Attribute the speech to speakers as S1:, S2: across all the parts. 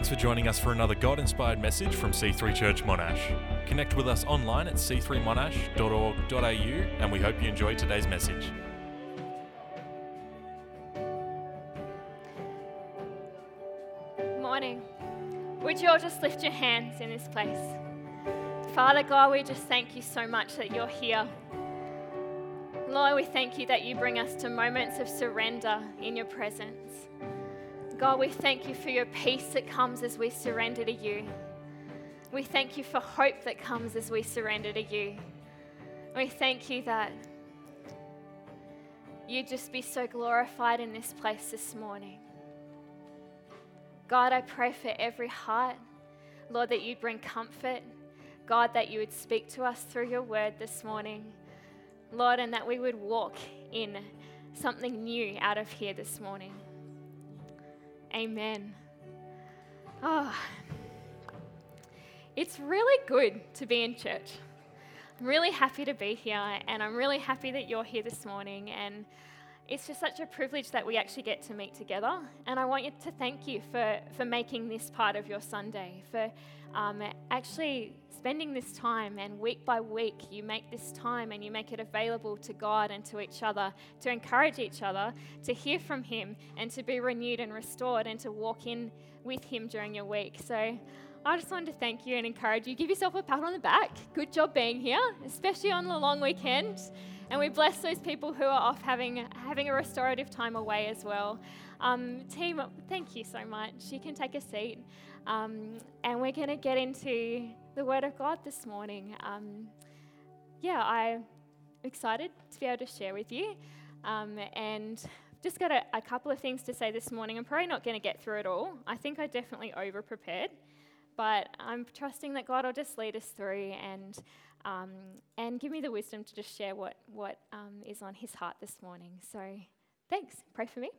S1: Thanks for joining us for another God inspired message from C3 Church Monash. Connect with us online at c3monash.org.au and we hope you enjoy today's message.
S2: Morning. Would you all just lift your hands in this place? Father God, we just thank you so much that you're here. Lord, we thank you that you bring us to moments of surrender in your presence. God, we thank you for your peace that comes as we surrender to you. We thank you for hope that comes as we surrender to you. We thank you that you just be so glorified in this place this morning. God, I pray for every heart, Lord, that you'd bring comfort. God, that you would speak to us through your word this morning. Lord, and that we would walk in something new out of here this morning. Amen. Oh, it's really good to be in church. I'm really happy to be here, and I'm really happy that you're here this morning. And it's just such a privilege that we actually get to meet together. And I want you to thank you for, for making this part of your Sunday, for um, actually spending this time, and week by week, you make this time and you make it available to God and to each other to encourage each other, to hear from Him, and to be renewed and restored, and to walk in with Him during your week. So I just wanted to thank you and encourage you. Give yourself a pat on the back. Good job being here, especially on the long weekend. And we bless those people who are off having, having a restorative time away as well. Um, team, thank you so much. You can take a seat. Um, and we're going to get into the Word of God this morning. Um, yeah, I'm excited to be able to share with you. Um, and just got a, a, couple of things to say this morning. I'm probably not going to get through it all. I think I definitely over prepared, but I'm trusting that God will just lead us through and um, and give me the wisdom to just share what what um, is on His heart this morning. So thanks. Pray for me.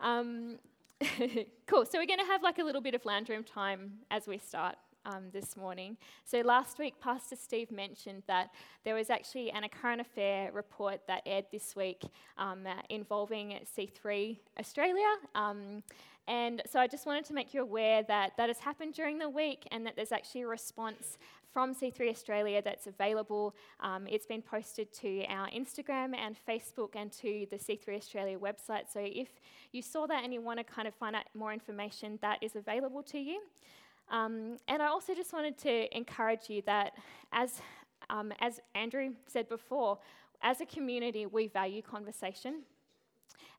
S2: Um, cool. So we're going to have like a little bit of lounge room time as we start um, this morning. So last week, Pastor Steve mentioned that there was actually an, a current affair report that aired this week um, uh, involving C3 Australia. Um, and so I just wanted to make you aware that that has happened during the week and that there's actually a response from C3 Australia that's available. Um, it's been posted to our Instagram and Facebook and to the C3 Australia website. So if you saw that and you want to kind of find out more information, that is available to you. Um, and I also just wanted to encourage you that, as, um, as Andrew said before, as a community, we value conversation.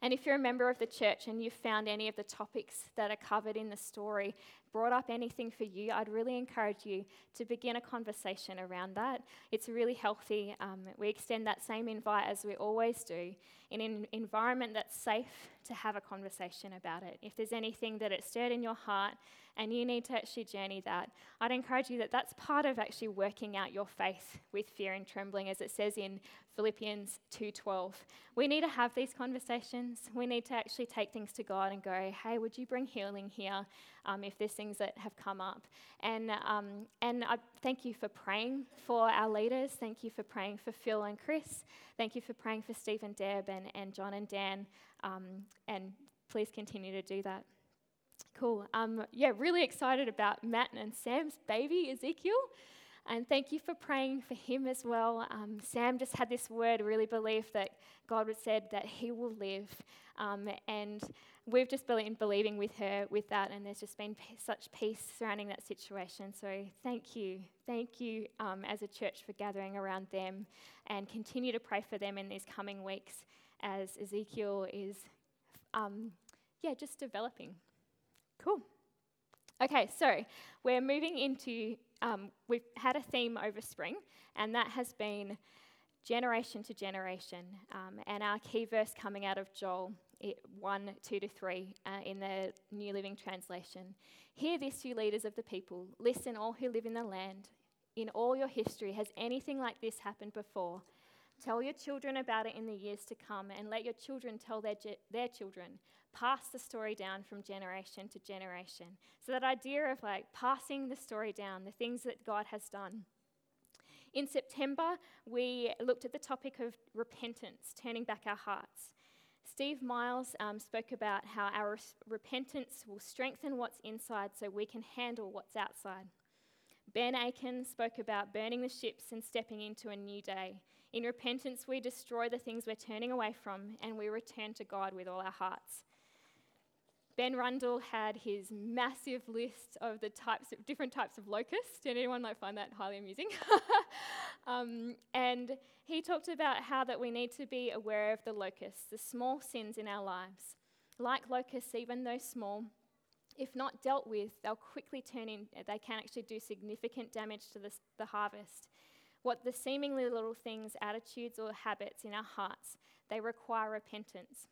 S2: And if you're a member of the church and you've found any of the topics that are covered in the story brought up anything for you, I'd really encourage you to begin a conversation around that. It's really healthy. Um, we extend that same invite as we always do in an environment that's safe to have a conversation about it. If there's anything that it stirred in your heart and you need to actually journey that, I'd encourage you that that's part of actually working out your faith with fear and trembling, as it says in Philippians 2:12. We need to have these conversations. We need to actually take things to God and go, "Hey, would you bring healing here? Um, if there's things that have come up." And um, and I thank you for praying for our leaders. Thank you for praying for Phil and Chris. Thank you for praying for Steve and Deb and, and John and Dan. Um, and please continue to do that. Cool. Um, yeah, really excited about Matt and Sam's baby, Ezekiel. And thank you for praying for him as well. Um, Sam just had this word, really believed that God said that he will live. Um, and we've just been believing with her with that, and there's just been p- such peace surrounding that situation. So thank you. Thank you um, as a church for gathering around them and continue to pray for them in these coming weeks as Ezekiel is, um, yeah, just developing. Cool. Okay, so we're moving into, um, we've had a theme over spring, and that has been generation to generation. Um, and our key verse coming out of Joel it, 1, 2 to 3 uh, in the New Living Translation. Hear this, you leaders of the people. Listen, all who live in the land. In all your history, has anything like this happened before? Tell your children about it in the years to come, and let your children tell their, ge- their children pass the story down from generation to generation. So, that idea of like passing the story down, the things that God has done. In September, we looked at the topic of repentance, turning back our hearts. Steve Miles um, spoke about how our repentance will strengthen what's inside so we can handle what's outside. Ben Aiken spoke about burning the ships and stepping into a new day. In repentance, we destroy the things we're turning away from and we return to God with all our hearts. Ben Rundle had his massive list of the types of different types of locusts. Did anyone like find that highly amusing? um, and he talked about how that we need to be aware of the locusts, the small sins in our lives. Like locusts, even though small, if not dealt with, they'll quickly turn in. They can actually do significant damage to the, the harvest. What the seemingly little things, attitudes, or habits in our hearts, they require repentance.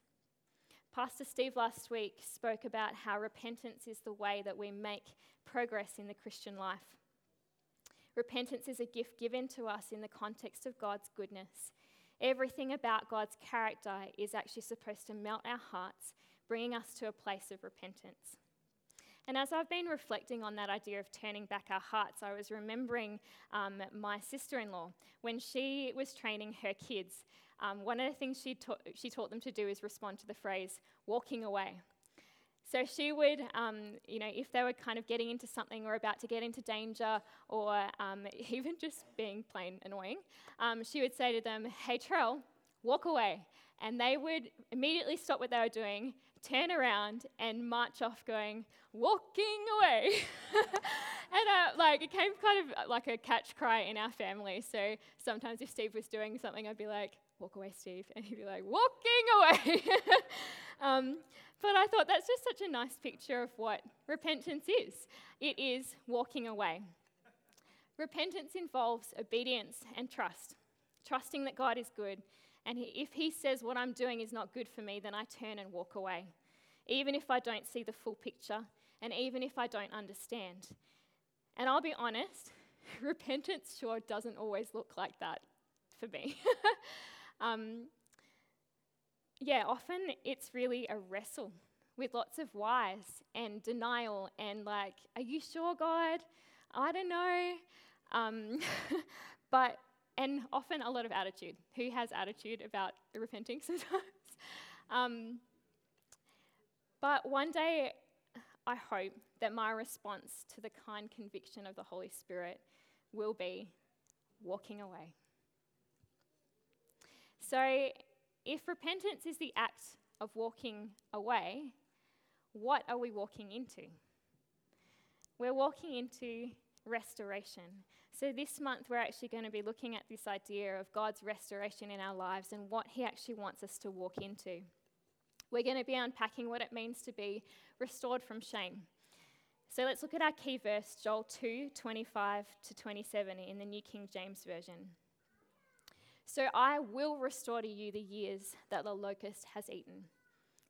S2: Pastor Steve last week spoke about how repentance is the way that we make progress in the Christian life. Repentance is a gift given to us in the context of God's goodness. Everything about God's character is actually supposed to melt our hearts, bringing us to a place of repentance. And as I've been reflecting on that idea of turning back our hearts, I was remembering um, my sister in law when she was training her kids um, one of the things she, ta- she taught them to do is respond to the phrase, walking away. So she would, um, you know, if they were kind of getting into something or about to get into danger or um, even just being plain annoying, um, she would say to them, Hey, Trell, walk away. And they would immediately stop what they were doing, turn around, and march off, going, walking away. and uh, like it came kind of like a catch cry in our family. So sometimes if Steve was doing something, I'd be like, walk away, Steve. And he'd be like, walking away. um, but I thought that's just such a nice picture of what repentance is it is walking away. Repentance involves obedience and trust, trusting that God is good. And if He says what I'm doing is not good for me, then I turn and walk away, even if I don't see the full picture and even if I don't understand. And I'll be honest, repentance sure doesn't always look like that for me. Um, yeah, often it's really a wrestle with lots of whys and denial and like, are you sure, God? I don't know. Um, but, and often a lot of attitude. Who has attitude about repenting sometimes? um, but one day, I hope that my response to the kind conviction of the Holy Spirit will be walking away. So, if repentance is the act of walking away, what are we walking into? We're walking into restoration. So, this month, we're actually going to be looking at this idea of God's restoration in our lives and what He actually wants us to walk into. We're going to be unpacking what it means to be restored from shame. So, let's look at our key verse, Joel 2 25 to 27 in the New King James Version. So I will restore to you the years that the locust has eaten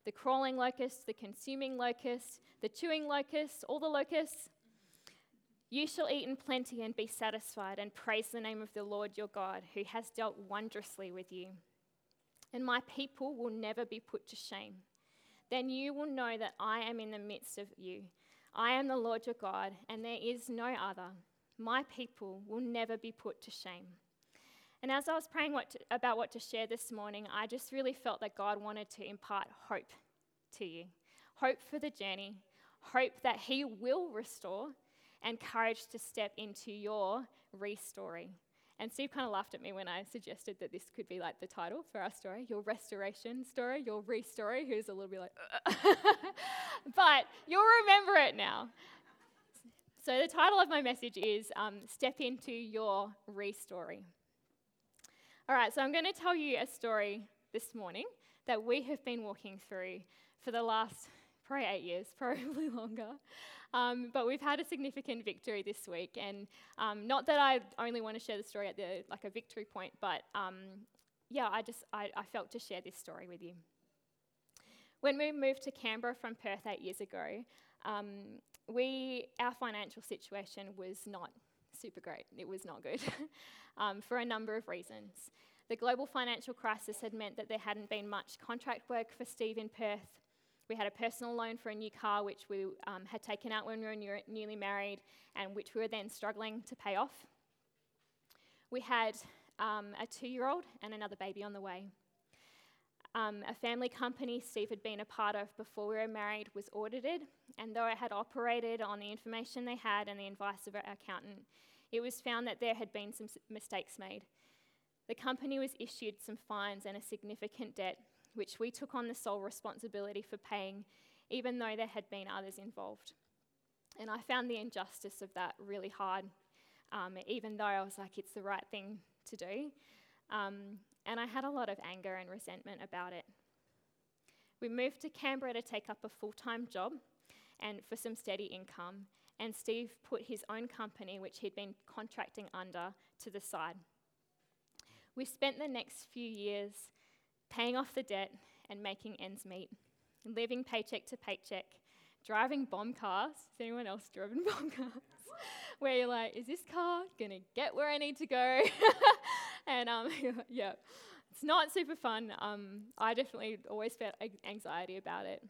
S2: the crawling locust, the consuming locust, the chewing locust, all the locusts. You shall eat in plenty and be satisfied, and praise the name of the Lord your God, who has dealt wondrously with you. And my people will never be put to shame. Then you will know that I am in the midst of you. I am the Lord your God, and there is no other. My people will never be put to shame. And as I was praying what to, about what to share this morning, I just really felt that God wanted to impart hope to you hope for the journey, hope that He will restore, and courage to step into your restory. And Steve kind of laughed at me when I suggested that this could be like the title for our story your restoration story, your restory, who's a little bit like, but you'll remember it now. So, the title of my message is um, Step into Your Restory. All right, so I'm going to tell you a story this morning that we have been walking through for the last probably eight years, probably longer. Um, but we've had a significant victory this week, and um, not that I only want to share the story at the like a victory point, but um, yeah, I just I, I felt to share this story with you. When we moved to Canberra from Perth eight years ago, um, we our financial situation was not super great. It was not good um, for a number of reasons. The global financial crisis had meant that there hadn't been much contract work for Steve in Perth. We had a personal loan for a new car, which we um, had taken out when we were new- newly married and which we were then struggling to pay off. We had um, a two year old and another baby on the way. Um, a family company Steve had been a part of before we were married was audited, and though it had operated on the information they had and the advice of our accountant, it was found that there had been some mistakes made. The company was issued some fines and a significant debt, which we took on the sole responsibility for paying, even though there had been others involved. And I found the injustice of that really hard, um, even though I was like, it's the right thing to do. Um, and I had a lot of anger and resentment about it. We moved to Canberra to take up a full time job and for some steady income, and Steve put his own company, which he'd been contracting under, to the side. We spent the next few years paying off the debt and making ends meet, living paycheck to paycheck, driving bomb cars. Has anyone else driven bomb cars? Where you're like, is this car gonna get where I need to go? and um, yeah, it's not super fun. Um, I definitely always felt anxiety about it.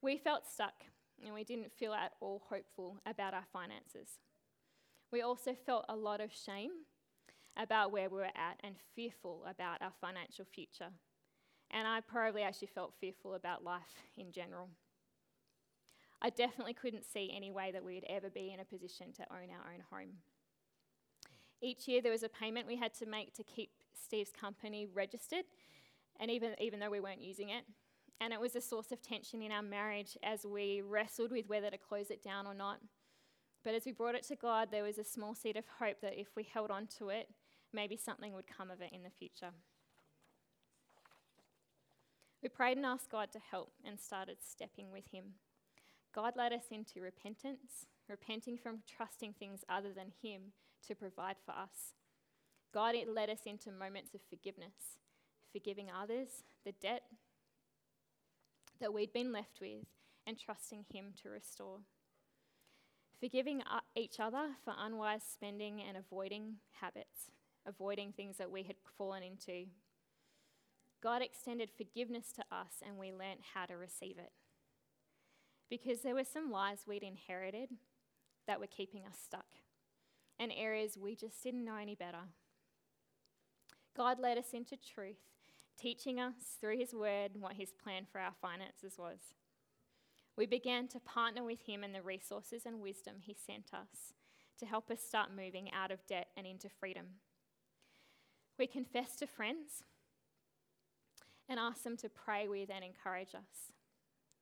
S2: We felt stuck and we didn't feel at all hopeful about our finances. We also felt a lot of shame about where we were at and fearful about our financial future. And I probably actually felt fearful about life in general. I definitely couldn't see any way that we'd ever be in a position to own our own home. Each year there was a payment we had to make to keep Steve's company registered, and even, even though we weren't using it. And it was a source of tension in our marriage as we wrestled with whether to close it down or not. But as we brought it to God, there was a small seed of hope that if we held on to it, maybe something would come of it in the future. We prayed and asked God to help and started stepping with Him. God led us into repentance, repenting from trusting things other than Him to provide for us. God led us into moments of forgiveness, forgiving others, the debt that we'd been left with, and trusting Him to restore. Forgiving uh, each other for unwise spending and avoiding habits, avoiding things that we had fallen into. God extended forgiveness to us, and we learnt how to receive it. Because there were some lies we'd inherited that were keeping us stuck and areas we just didn't know any better. God led us into truth, teaching us through His Word what His plan for our finances was. We began to partner with Him in the resources and wisdom He sent us to help us start moving out of debt and into freedom. We confessed to friends and asked them to pray with and encourage us.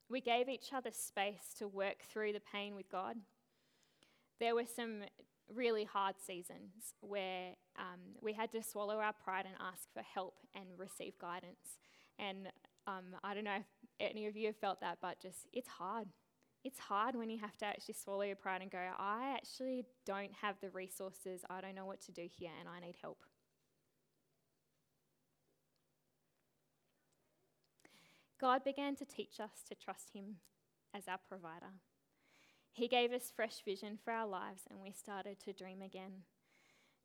S2: We gave each other space to work through the pain with God. There were some really hard seasons where um, we had to swallow our pride and ask for help and receive guidance. And um, I don't know if any of you have felt that, but just it's hard. It's hard when you have to actually swallow your pride and go, I actually don't have the resources, I don't know what to do here, and I need help. God began to teach us to trust Him as our provider. He gave us fresh vision for our lives, and we started to dream again.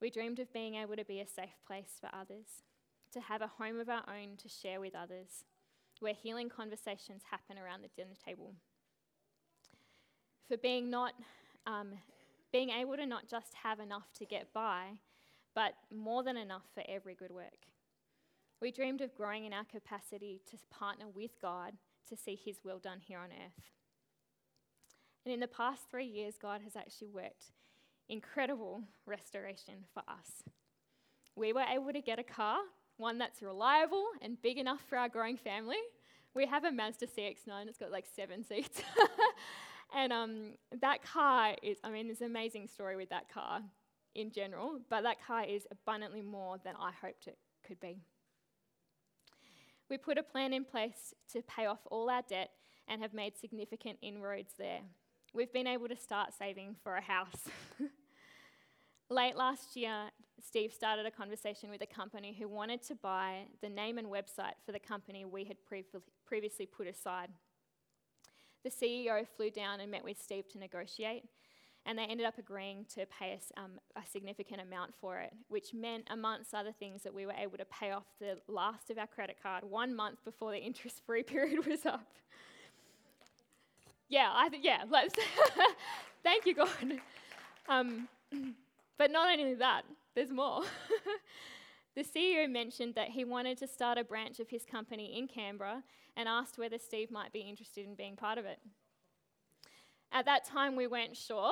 S2: We dreamed of being able to be a safe place for others, to have a home of our own to share with others, where healing conversations happen around the dinner table. For being not um, being able to not just have enough to get by, but more than enough for every good work. We dreamed of growing in our capacity to partner with God to see His will done here on earth. And in the past three years, God has actually worked incredible restoration for us. We were able to get a car, one that's reliable and big enough for our growing family. We have a Mazda CX9, it's got like seven seats. and um, that car is, I mean, there's an amazing story with that car in general, but that car is abundantly more than I hoped it could be. We put a plan in place to pay off all our debt and have made significant inroads there we've been able to start saving for a house. Late last year, Steve started a conversation with a company who wanted to buy the name and website for the company we had previously put aside. The CEO flew down and met with Steve to negotiate, and they ended up agreeing to pay us um, a significant amount for it, which meant, amongst other things, that we were able to pay off the last of our credit card one month before the interest free period was up. Yeah, I th- yeah, let's. Thank you, God. Um, but not only that, there's more. The CEO mentioned that he wanted to start a branch of his company in Canberra and asked whether Steve might be interested in being part of it. At that time, we weren't sure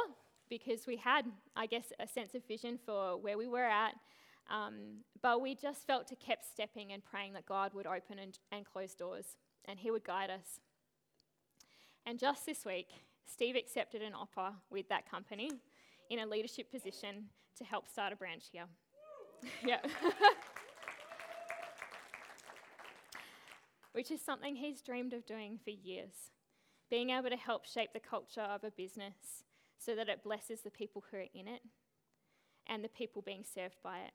S2: because we had, I guess, a sense of vision for where we were at, um, but we just felt to keep stepping and praying that God would open and, and close doors and He would guide us. And just this week, Steve accepted an offer with that company in a leadership position to help start a branch here. yeah. Which is something he's dreamed of doing for years. Being able to help shape the culture of a business so that it blesses the people who are in it and the people being served by it.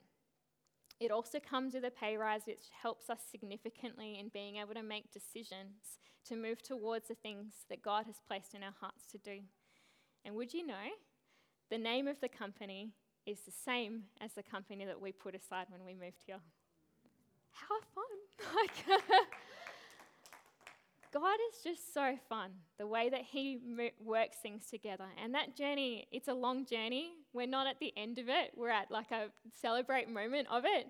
S2: It also comes with a pay rise, which helps us significantly in being able to make decisions to move towards the things that God has placed in our hearts to do. And would you know, the name of the company is the same as the company that we put aside when we moved here. How fun! God is just so fun, the way that He works things together. And that journey, it's a long journey. We're not at the end of it, we're at like a celebrate moment of it.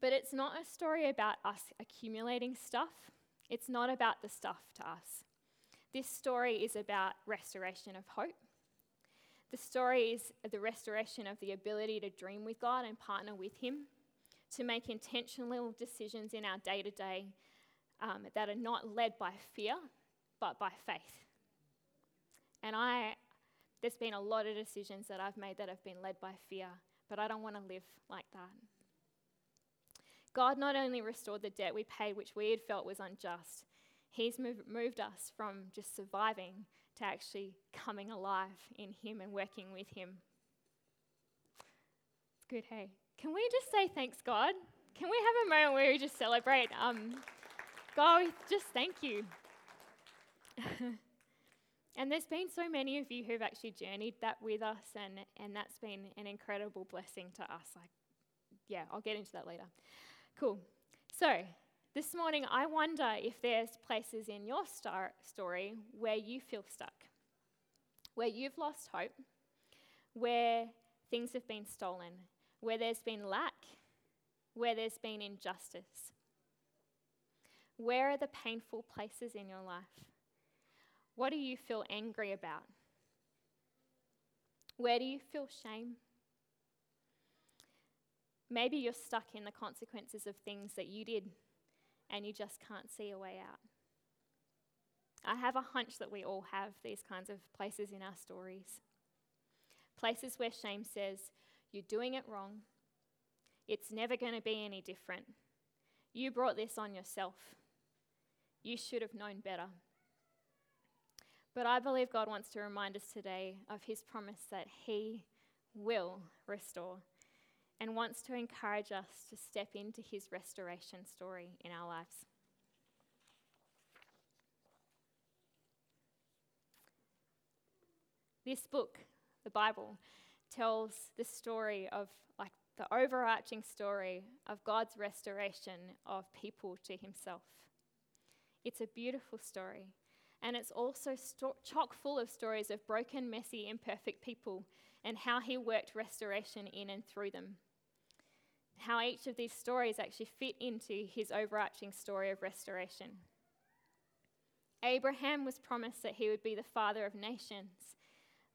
S2: But it's not a story about us accumulating stuff, it's not about the stuff to us. This story is about restoration of hope. The story is the restoration of the ability to dream with God and partner with Him, to make intentional decisions in our day to day um, that are not led by fear, but by faith. And I, there's been a lot of decisions that I've made that have been led by fear, but I don't want to live like that. God not only restored the debt we paid, which we had felt was unjust, He's moved, moved us from just surviving to actually coming alive in Him and working with Him. It's good, hey? Can we just say thanks, God? Can we have a moment where we just celebrate? Um, God, just thank you. and there's been so many of you who've actually journeyed that with us, and, and that's been an incredible blessing to us. Like, yeah, I'll get into that later. Cool. So, this morning, I wonder if there's places in your star- story where you feel stuck, where you've lost hope, where things have been stolen, where there's been lack, where there's been injustice. Where are the painful places in your life? What do you feel angry about? Where do you feel shame? Maybe you're stuck in the consequences of things that you did and you just can't see a way out. I have a hunch that we all have these kinds of places in our stories. Places where shame says, You're doing it wrong. It's never going to be any different. You brought this on yourself. You should have known better. But I believe God wants to remind us today of his promise that he will restore and wants to encourage us to step into his restoration story in our lives. This book, the Bible, tells the story of like the overarching story of God's restoration of people to himself. It's a beautiful story. And it's also sto- chock full of stories of broken, messy, imperfect people and how he worked restoration in and through them. How each of these stories actually fit into his overarching story of restoration. Abraham was promised that he would be the father of nations,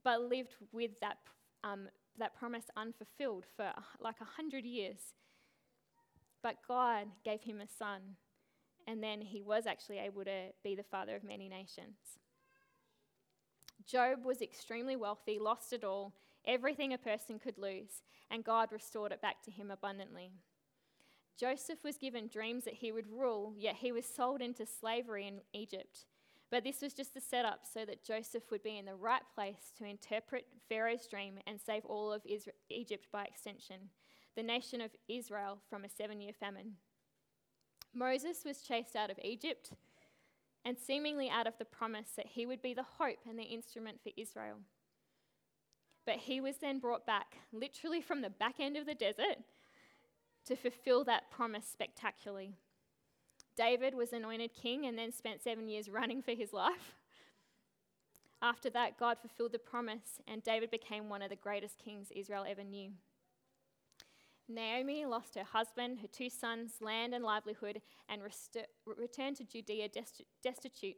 S2: but lived with that, um, that promise unfulfilled for like a hundred years. But God gave him a son and then he was actually able to be the father of many nations. Job was extremely wealthy, lost it all, everything a person could lose, and God restored it back to him abundantly. Joseph was given dreams that he would rule, yet he was sold into slavery in Egypt. But this was just the setup so that Joseph would be in the right place to interpret Pharaoh's dream and save all of Egypt by extension, the nation of Israel from a seven year famine. Moses was chased out of Egypt and seemingly out of the promise that he would be the hope and the instrument for Israel. But he was then brought back, literally from the back end of the desert, to fulfill that promise spectacularly. David was anointed king and then spent seven years running for his life. After that, God fulfilled the promise, and David became one of the greatest kings Israel ever knew. Naomi lost her husband, her two sons, land, and livelihood, and returned to Judea destitute.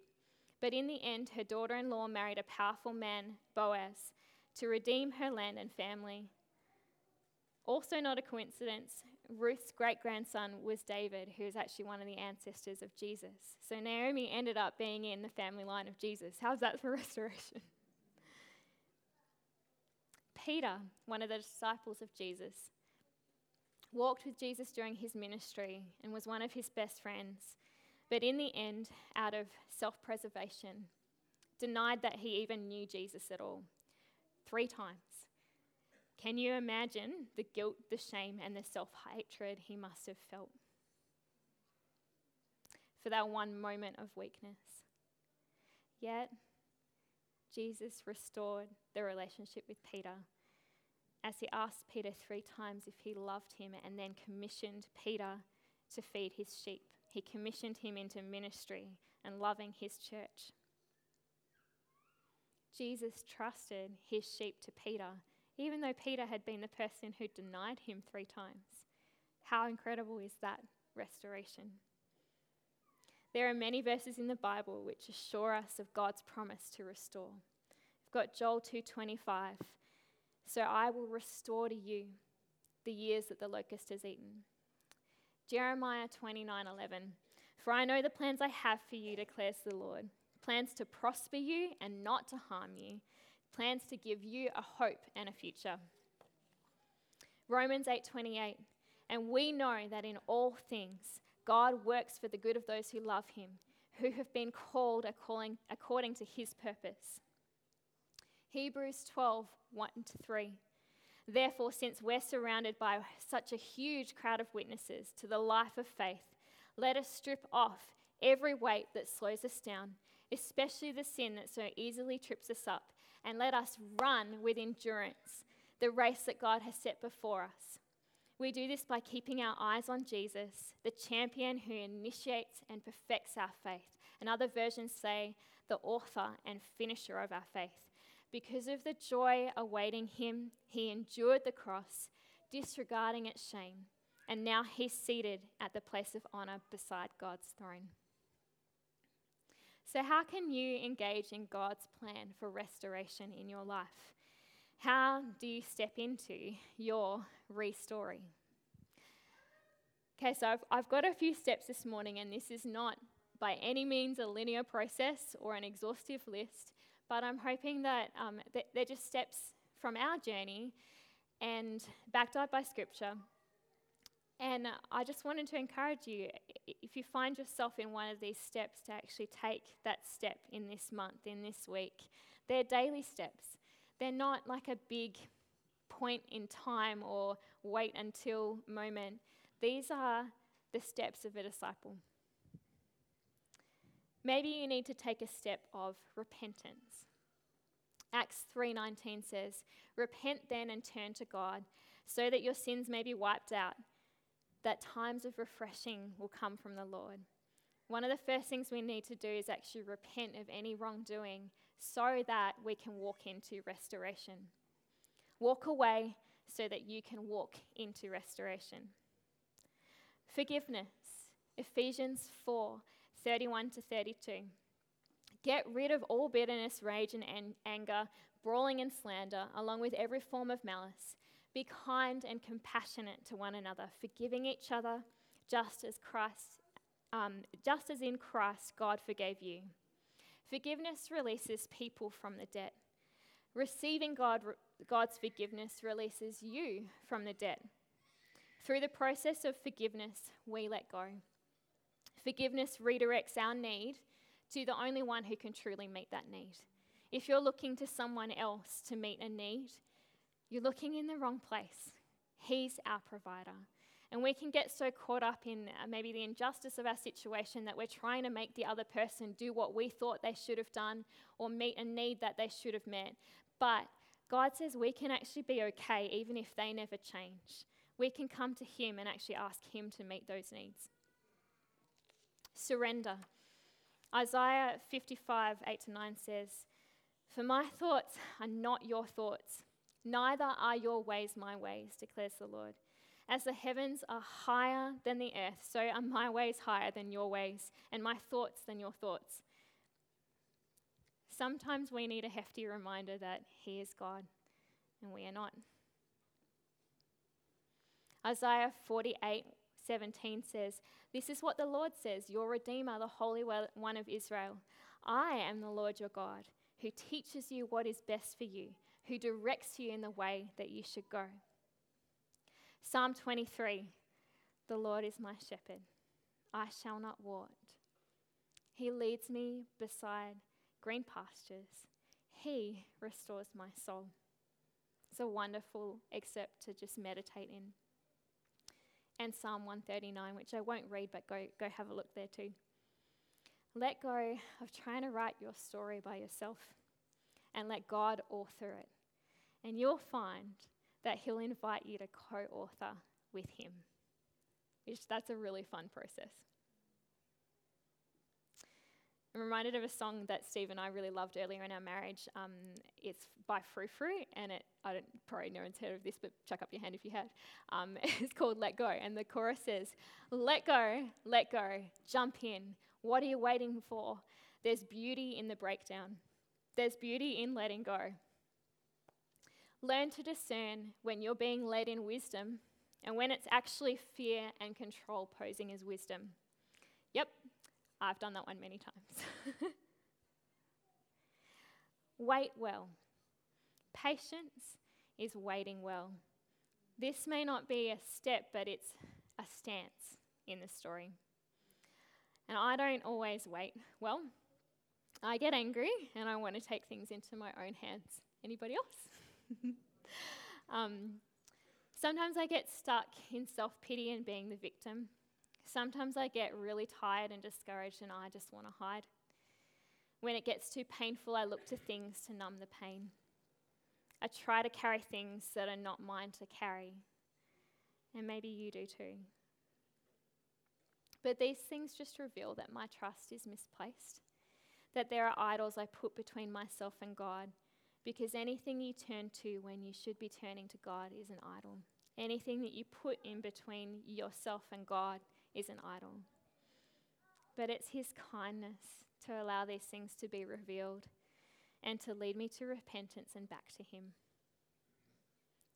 S2: But in the end, her daughter in law married a powerful man, Boaz, to redeem her land and family. Also, not a coincidence, Ruth's great grandson was David, who is actually one of the ancestors of Jesus. So Naomi ended up being in the family line of Jesus. How's that for restoration? Peter, one of the disciples of Jesus, walked with Jesus during his ministry and was one of his best friends, but in the end, out of self preservation, denied that he even knew Jesus at all three times. Can you imagine the guilt, the shame, and the self hatred he must have felt for that one moment of weakness? Yet, Jesus restored the relationship with Peter as he asked Peter three times if he loved him and then commissioned Peter to feed his sheep. He commissioned him into ministry and loving his church. Jesus trusted his sheep to Peter even though Peter had been the person who denied him three times. How incredible is that restoration? There are many verses in the Bible which assure us of God's promise to restore. We've got Joel 2:25. So I will restore to you the years that the locust has eaten. Jeremiah 29:11. For I know the plans I have for you declares the Lord, plans to prosper you and not to harm you, plans to give you a hope and a future. Romans 8:28 And we know that in all things God works for the good of those who love him, who have been called according, according to his purpose. Hebrews 12, 1 to 3. Therefore, since we're surrounded by such a huge crowd of witnesses to the life of faith, let us strip off every weight that slows us down, especially the sin that so easily trips us up, and let us run with endurance the race that God has set before us. We do this by keeping our eyes on Jesus, the champion who initiates and perfects our faith. And other versions say, the author and finisher of our faith. Because of the joy awaiting him, he endured the cross, disregarding its shame, and now he's seated at the place of honor beside God's throne. So, how can you engage in God's plan for restoration in your life? How do you step into your restory? Okay, so I've, I've got a few steps this morning, and this is not by any means a linear process or an exhaustive list, but I'm hoping that um, they're just steps from our journey and backed up by scripture and I just wanted to encourage you if you find yourself in one of these steps, to actually take that step in this month, in this week. They're daily steps, they're not like a big point in time or wait until moment. These are the steps of a disciple. Maybe you need to take a step of repentance. Acts 3:19 says, "Repent then and turn to God, so that your sins may be wiped out." that times of refreshing will come from the Lord. One of the first things we need to do is actually repent of any wrongdoing so that we can walk into restoration. Walk away so that you can walk into restoration. Forgiveness. Ephesians 4 31 to 32. Get rid of all bitterness, rage, and an- anger, brawling and slander, along with every form of malice. Be kind and compassionate to one another, forgiving each other, just as Christ, um, just as in Christ God forgave you. Forgiveness releases people from the debt. Receiving God, God's forgiveness releases you from the debt. Through the process of forgiveness, we let go. Forgiveness redirects our need to the only one who can truly meet that need. If you're looking to someone else to meet a need, you're looking in the wrong place. He's our provider. And we can get so caught up in uh, maybe the injustice of our situation that we're trying to make the other person do what we thought they should have done or meet a need that they should have met. But God says we can actually be okay even if they never change. We can come to Him and actually ask Him to meet those needs. Surrender. Isaiah 55, 8 to 9 says, For my thoughts are not your thoughts Neither are your ways my ways, declares the Lord. As the heavens are higher than the earth, so are my ways higher than your ways, and my thoughts than your thoughts. Sometimes we need a hefty reminder that He is God and we are not. Isaiah 48 17 says, This is what the Lord says, your Redeemer, the Holy One of Israel. I am the Lord your God, who teaches you what is best for you, who directs you in the way that you should go. Psalm 23 The Lord is my shepherd, I shall not want. He leads me beside green pastures. He restores my soul. It's a wonderful excerpt to just meditate in. And Psalm 139, which I won't read, but go, go have a look there too. Let go of trying to write your story by yourself and let God author it. And you'll find that He'll invite you to co author with Him. Which that's a really fun process. I'm reminded of a song that Steve and I really loved earlier in our marriage. Um, it's by Frou Frou, and it, I don't probably no one's heard of this, but chuck up your hand if you have. Um, it's called Let Go, and the chorus says, Let go, let go, jump in. What are you waiting for? There's beauty in the breakdown, there's beauty in letting go. Learn to discern when you're being led in wisdom and when it's actually fear and control posing as wisdom. I've done that one many times. Wait well. Patience is waiting well. This may not be a step, but it's a stance in the story. And I don't always wait well. I get angry and I want to take things into my own hands. Anybody else? um, sometimes I get stuck in self pity and being the victim. Sometimes I get really tired and discouraged and I just want to hide. When it gets too painful, I look to things to numb the pain. I try to carry things that are not mine to carry. And maybe you do too. But these things just reveal that my trust is misplaced, that there are idols I put between myself and God, because anything you turn to when you should be turning to God is an idol. Anything that you put in between yourself and God is an idol. But it's His kindness to allow these things to be revealed and to lead me to repentance and back to Him.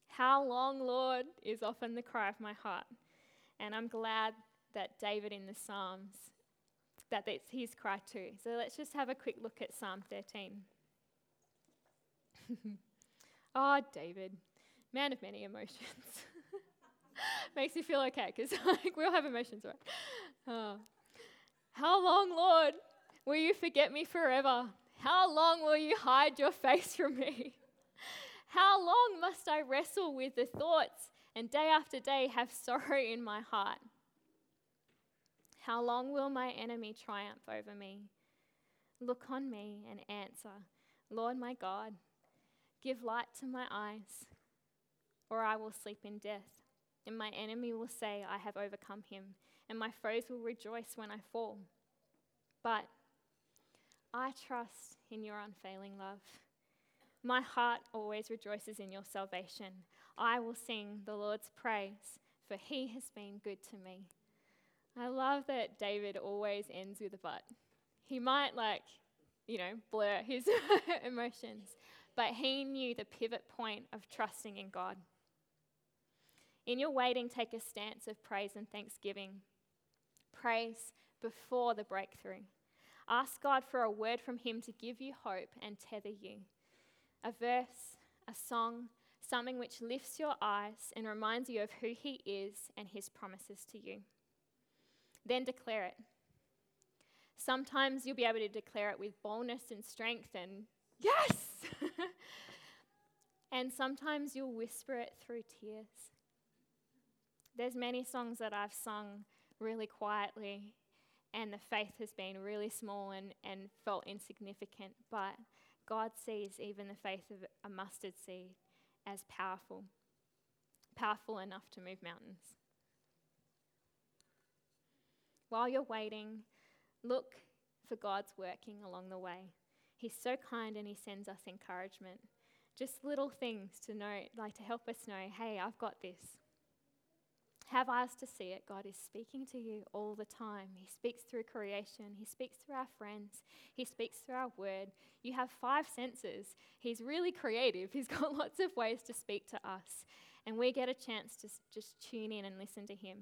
S2: How long, Lord, is often the cry of my heart. And I'm glad that David in the Psalms, that that's his cry too. So let's just have a quick look at Psalm 13. oh, David, man of many emotions. Makes me feel okay because like, we all have emotions, right? Oh. How long, Lord, will you forget me forever? How long will you hide your face from me? How long must I wrestle with the thoughts and day after day have sorrow in my heart? How long will my enemy triumph over me? Look on me and answer, Lord my God, give light to my eyes, or I will sleep in death. And my enemy will say, I have overcome him, and my foes will rejoice when I fall. But I trust in your unfailing love. My heart always rejoices in your salvation. I will sing the Lord's praise, for he has been good to me. I love that David always ends with a but. He might, like, you know, blur his emotions, but he knew the pivot point of trusting in God. In your waiting, take a stance of praise and thanksgiving. Praise before the breakthrough. Ask God for a word from Him to give you hope and tether you. A verse, a song, something which lifts your eyes and reminds you of who He is and His promises to you. Then declare it. Sometimes you'll be able to declare it with boldness and strength and yes! and sometimes you'll whisper it through tears. There's many songs that I've sung really quietly, and the faith has been really small and, and felt insignificant, but God sees even the faith of a mustard seed as powerful, powerful enough to move mountains. While you're waiting, look for God's working along the way. He's so kind and He sends us encouragement. Just little things to know, like to help us know, hey, I've got this. Have eyes to see it. God is speaking to you all the time. He speaks through creation, He speaks through our friends, He speaks through our word. You have five senses. He's really creative, He's got lots of ways to speak to us. And we get a chance to just tune in and listen to Him.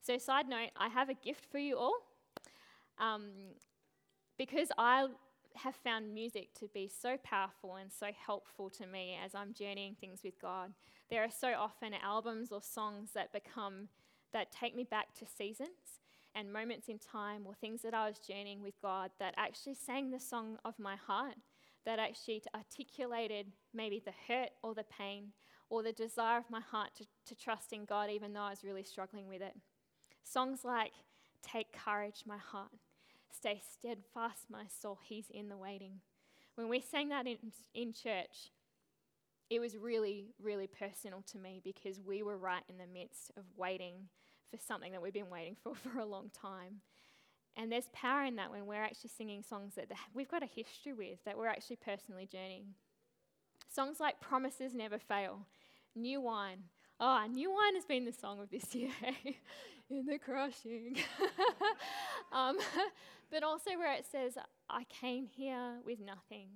S2: So, side note, I have a gift for you all. Um, because I have found music to be so powerful and so helpful to me as I'm journeying things with God. There are so often albums or songs that become, that take me back to seasons and moments in time or things that I was journeying with God that actually sang the song of my heart, that actually articulated maybe the hurt or the pain or the desire of my heart to, to trust in God even though I was really struggling with it. Songs like Take Courage, My Heart, Stay Steadfast, My Soul, He's in the Waiting. When we sang that in, in church, it was really, really personal to me because we were right in the midst of waiting for something that we've been waiting for for a long time. And there's power in that when we're actually singing songs that we've got a history with, that we're actually personally journeying. Songs like Promises Never Fail, New Wine. Oh, New Wine has been the song of this year. In the crushing. um, but also where it says, I came here with nothing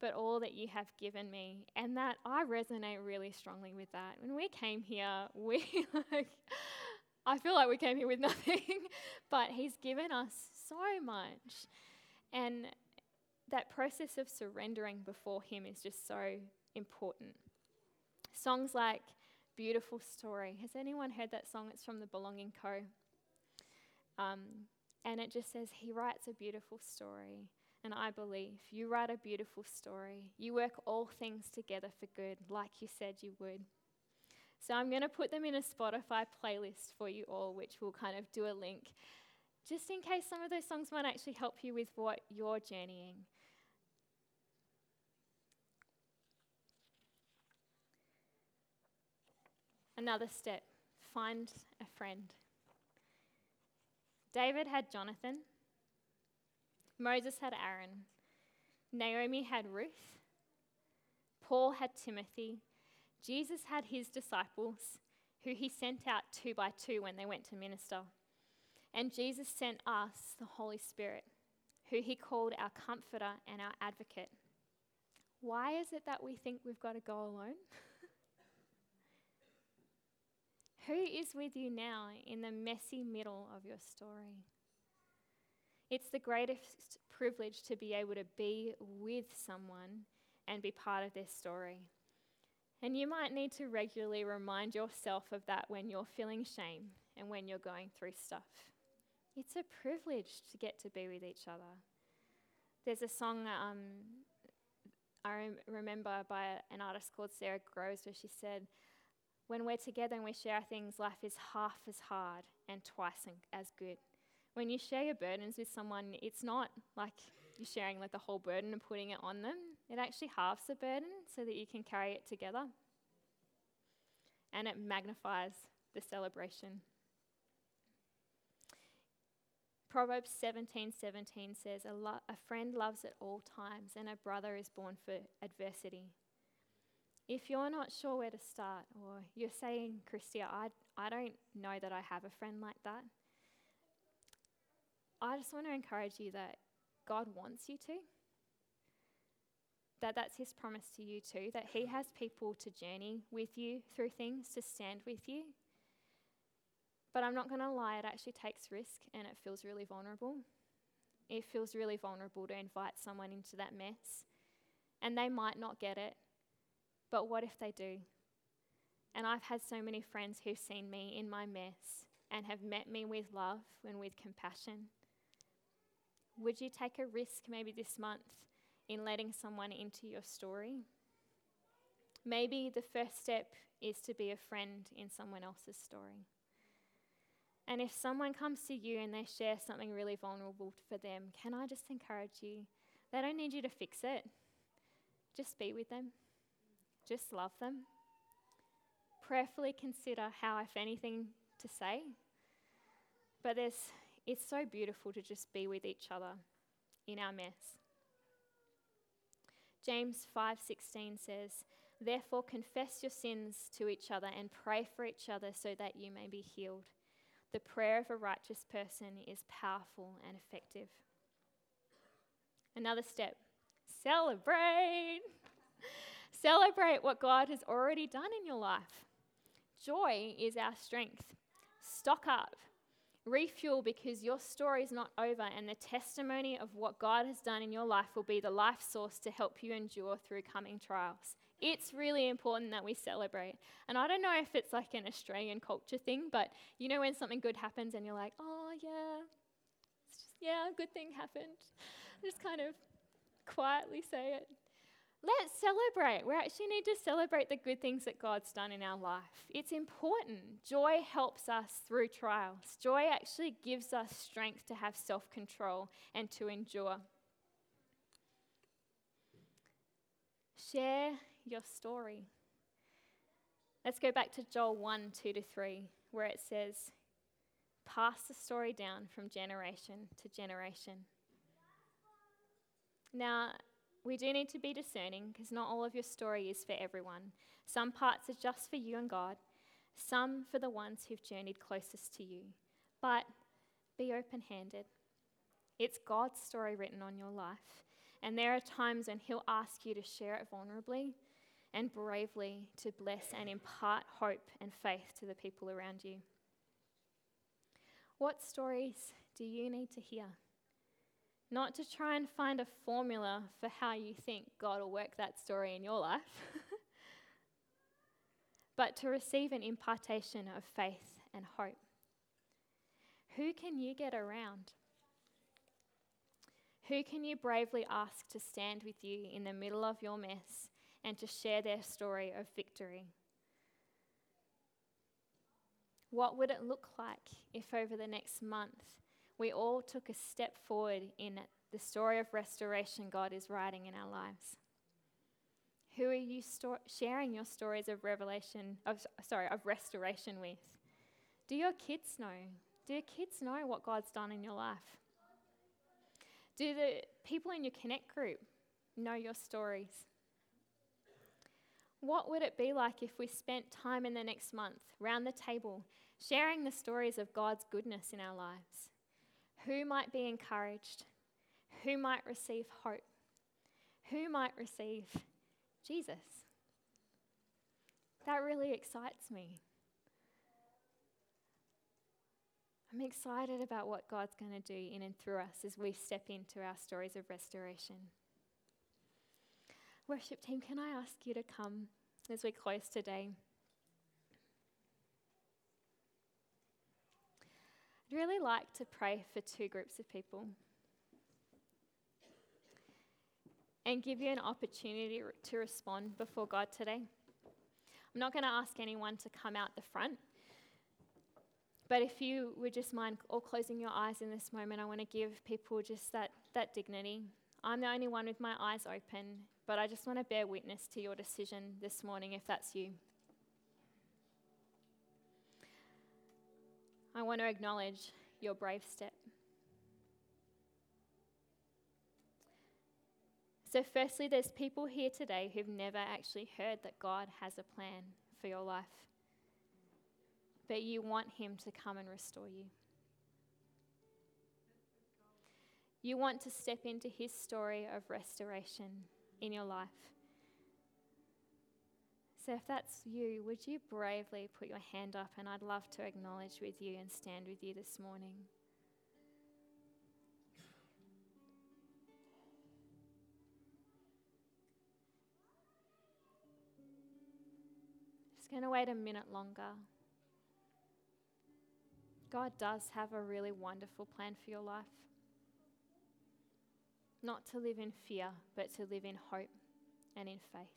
S2: but all that you have given me. And that I resonate really strongly with that. When we came here, we like, I feel like we came here with nothing, but He's given us so much. And that process of surrendering before Him is just so important. Songs like Beautiful Story. Has anyone heard that song? It's from the Belonging Co. Um, and it just says, He writes a beautiful story. And I believe you write a beautiful story. You work all things together for good, like you said you would. So I'm going to put them in a Spotify playlist for you all, which will kind of do a link, just in case some of those songs might actually help you with what you're journeying. Another step find a friend. David had Jonathan, Moses had Aaron, Naomi had Ruth, Paul had Timothy, Jesus had his disciples, who he sent out two by two when they went to minister. And Jesus sent us the Holy Spirit, who he called our comforter and our advocate. Why is it that we think we've got to go alone? who is with you now in the messy middle of your story? It's the greatest privilege to be able to be with someone and be part of their story. And you might need to regularly remind yourself of that when you're feeling shame and when you're going through stuff. It's a privilege to get to be with each other. There's a song um, I rem- remember by an artist called Sara Groves where she said, When we're together and we share things, life is half as hard and twice as good when you share your burdens with someone, it's not like you're sharing like the whole burden and putting it on them. It actually halves the burden so that you can carry it together. And it magnifies the celebration. Proverbs 17:17 17 says, a, lo- a friend loves at all times, and a brother is born for adversity. If you're not sure where to start, or you're saying, Christia, I, I don't know that I have a friend like that, I just want to encourage you that God wants you to. That that's his promise to you too, that he has people to journey with you through things, to stand with you. But I'm not going to lie, it actually takes risk and it feels really vulnerable. It feels really vulnerable to invite someone into that mess. And they might not get it, but what if they do? And I've had so many friends who've seen me in my mess and have met me with love and with compassion would you take a risk maybe this month in letting someone into your story? Maybe the first step is to be a friend in someone else's story. And if someone comes to you and they share something really vulnerable for them, can I just encourage you? They don't need you to fix it. Just be with them, just love them. Prayerfully consider how, if anything, to say. But there's it's so beautiful to just be with each other in our mess. James 5:16 says, Therefore, confess your sins to each other and pray for each other so that you may be healed. The prayer of a righteous person is powerful and effective. Another step celebrate. celebrate what God has already done in your life. Joy is our strength. Stock up. Refuel because your story is not over, and the testimony of what God has done in your life will be the life source to help you endure through coming trials. It's really important that we celebrate. And I don't know if it's like an Australian culture thing, but you know when something good happens and you're like, oh, yeah, it's just, yeah, a good thing happened. Just kind of quietly say it. Let's celebrate. We actually need to celebrate the good things that God's done in our life. It's important. Joy helps us through trials. Joy actually gives us strength to have self control and to endure. Share your story. Let's go back to Joel 1 2 to 3, where it says, Pass the story down from generation to generation. Now, we do need to be discerning because not all of your story is for everyone. Some parts are just for you and God, some for the ones who've journeyed closest to you. But be open handed. It's God's story written on your life. And there are times when He'll ask you to share it vulnerably and bravely to bless and impart hope and faith to the people around you. What stories do you need to hear? Not to try and find a formula for how you think God will work that story in your life, but to receive an impartation of faith and hope. Who can you get around? Who can you bravely ask to stand with you in the middle of your mess and to share their story of victory. What would it look like if over the next month we all took a step forward in the story of restoration God is writing in our lives? Who are you sto- sharing your stories of revelation, of, sorry, of restoration with? Do your kids know? Do your kids know what God's done in your life? Do the people in your connect group know your stories? What would it be like if we spent time in the next month round the table sharing the stories of God's goodness in our lives? Who might be encouraged? Who might receive hope? Who might receive Jesus? That really excites me. I'm excited about what God's going to do in and through us as we step into our stories of restoration. Worship team, can I ask you to come as we close today? I'd really like to pray for two groups of people and give you an opportunity to respond before God today. I'm not going to ask anyone to come out the front, but if you would just mind all closing your eyes in this moment, I want to give people just that, that dignity. I'm the only one with my eyes open but I just want to bear witness to your decision this morning if that's you. I want to acknowledge your brave step. So, firstly, there's people here today who've never actually heard that God has a plan for your life, but you want Him to come and restore you. You want to step into His story of restoration in your life. So, if that's you, would you bravely put your hand up? And I'd love to acknowledge with you and stand with you this morning. Just going to wait a minute longer. God does have a really wonderful plan for your life. Not to live in fear, but to live in hope and in faith.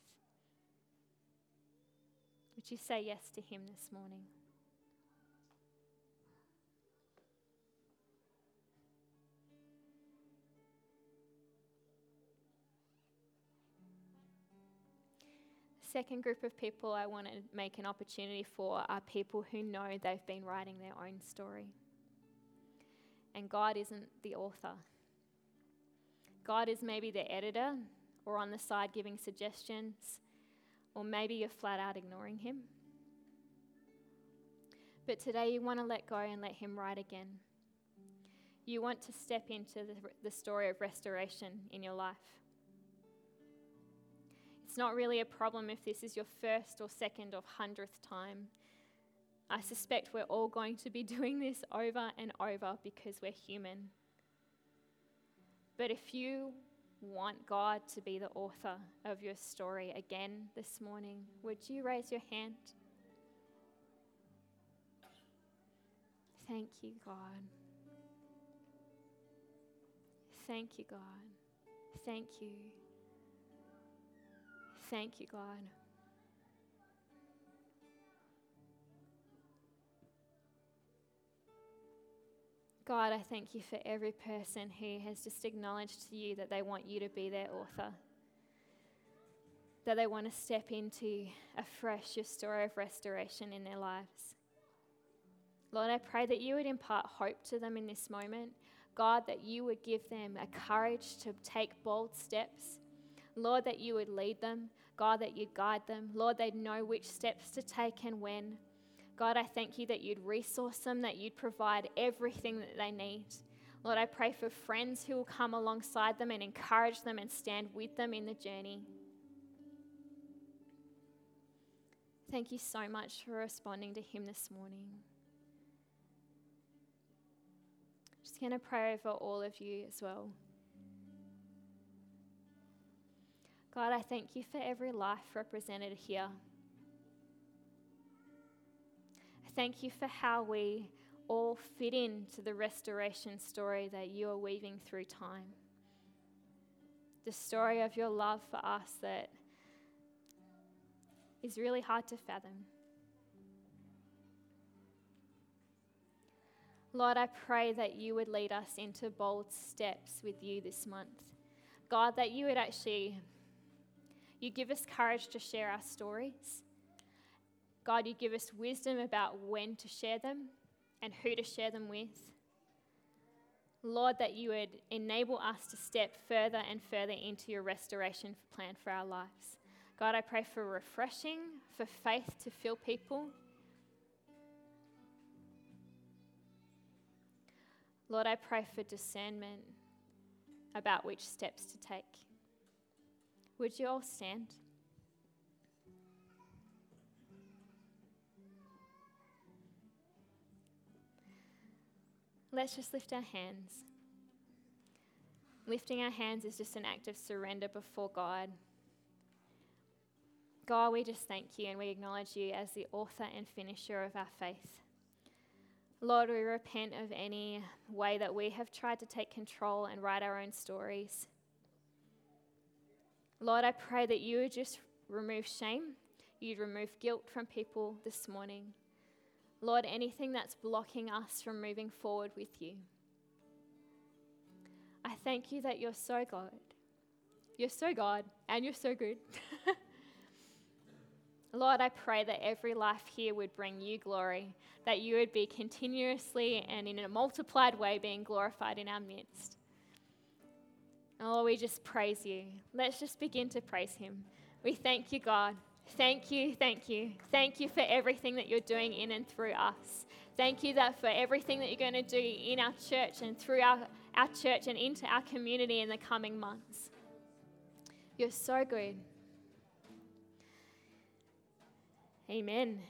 S2: Would you say yes to Him this morning? second group of people I want to make an opportunity for are people who know they've been writing their own story. And God isn't the author, God is maybe the editor or on the side giving suggestions, or maybe you're flat out ignoring Him. But today you want to let go and let Him write again. You want to step into the, the story of restoration in your life. It's not really a problem if this is your first or second or hundredth time. I suspect we're all going to be doing this over and over because we're human. But if you want God to be the author of your story again this morning, would you raise your hand? Thank you, God. Thank you, God. Thank you. Thank you, God. God, I thank you for every person who has just acknowledged to you that they want you to be their author, that they want to step into afresh your story of restoration in their lives. Lord, I pray that you would impart hope to them in this moment. God, that you would give them a courage to take bold steps. Lord, that you would lead them. God, that you'd guide them. Lord, they'd know which steps to take and when. God, I thank you that you'd resource them, that you'd provide everything that they need. Lord, I pray for friends who will come alongside them and encourage them and stand with them in the journey. Thank you so much for responding to Him this morning. Just going to pray over all of you as well. God, I thank you for every life represented here. Thank you for how we all fit into the restoration story that you are weaving through time. The story of your love for us that is really hard to fathom. Lord, I pray that you would lead us into bold steps with you this month. God, that you would actually you give us courage to share our stories. God, you give us wisdom about when to share them and who to share them with. Lord, that you would enable us to step further and further into your restoration plan for our lives. God, I pray for refreshing, for faith to fill people Lord, I pray for discernment about which steps to take. Would you all stand? Let's just lift our hands. Lifting our hands is just an act of surrender before God. God, we just thank you and we acknowledge you as the author and finisher of our faith. Lord, we repent of any way that we have tried to take control and write our own stories. Lord, I pray that you would just remove shame, you'd remove guilt from people this morning. Lord, anything that's blocking us from moving forward with you. I thank you that you're so God. You're so God, and you're so good. Lord, I pray that every life here would bring you glory, that you would be continuously and in a multiplied way being glorified in our midst. Oh, we just praise you. Let's just begin to praise him. We thank you, God. Thank you, thank you. Thank you for everything that you're doing in and through us. Thank you that for everything that you're going to do in our church and through our, our church and into our community in the coming months. You're so good. Amen.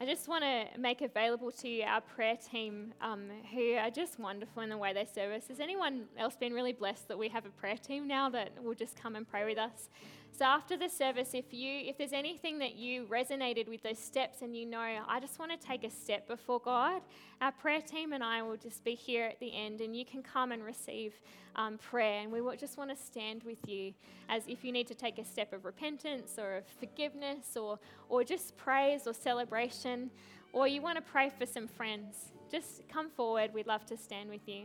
S2: I just want to make available to you our prayer team um, who are just wonderful in the way they serve us. Has anyone else been really blessed that we have a prayer team now that will just come and pray with us? So after the service, if you if there's anything that you resonated with those steps and you know, I just want to take a step before God, our prayer team and I will just be here at the end, and you can come and receive um, prayer, and we just want to stand with you as if you need to take a step of repentance or of forgiveness or or just praise or celebration, or you want to pray for some friends. Just come forward. We'd love to stand with you.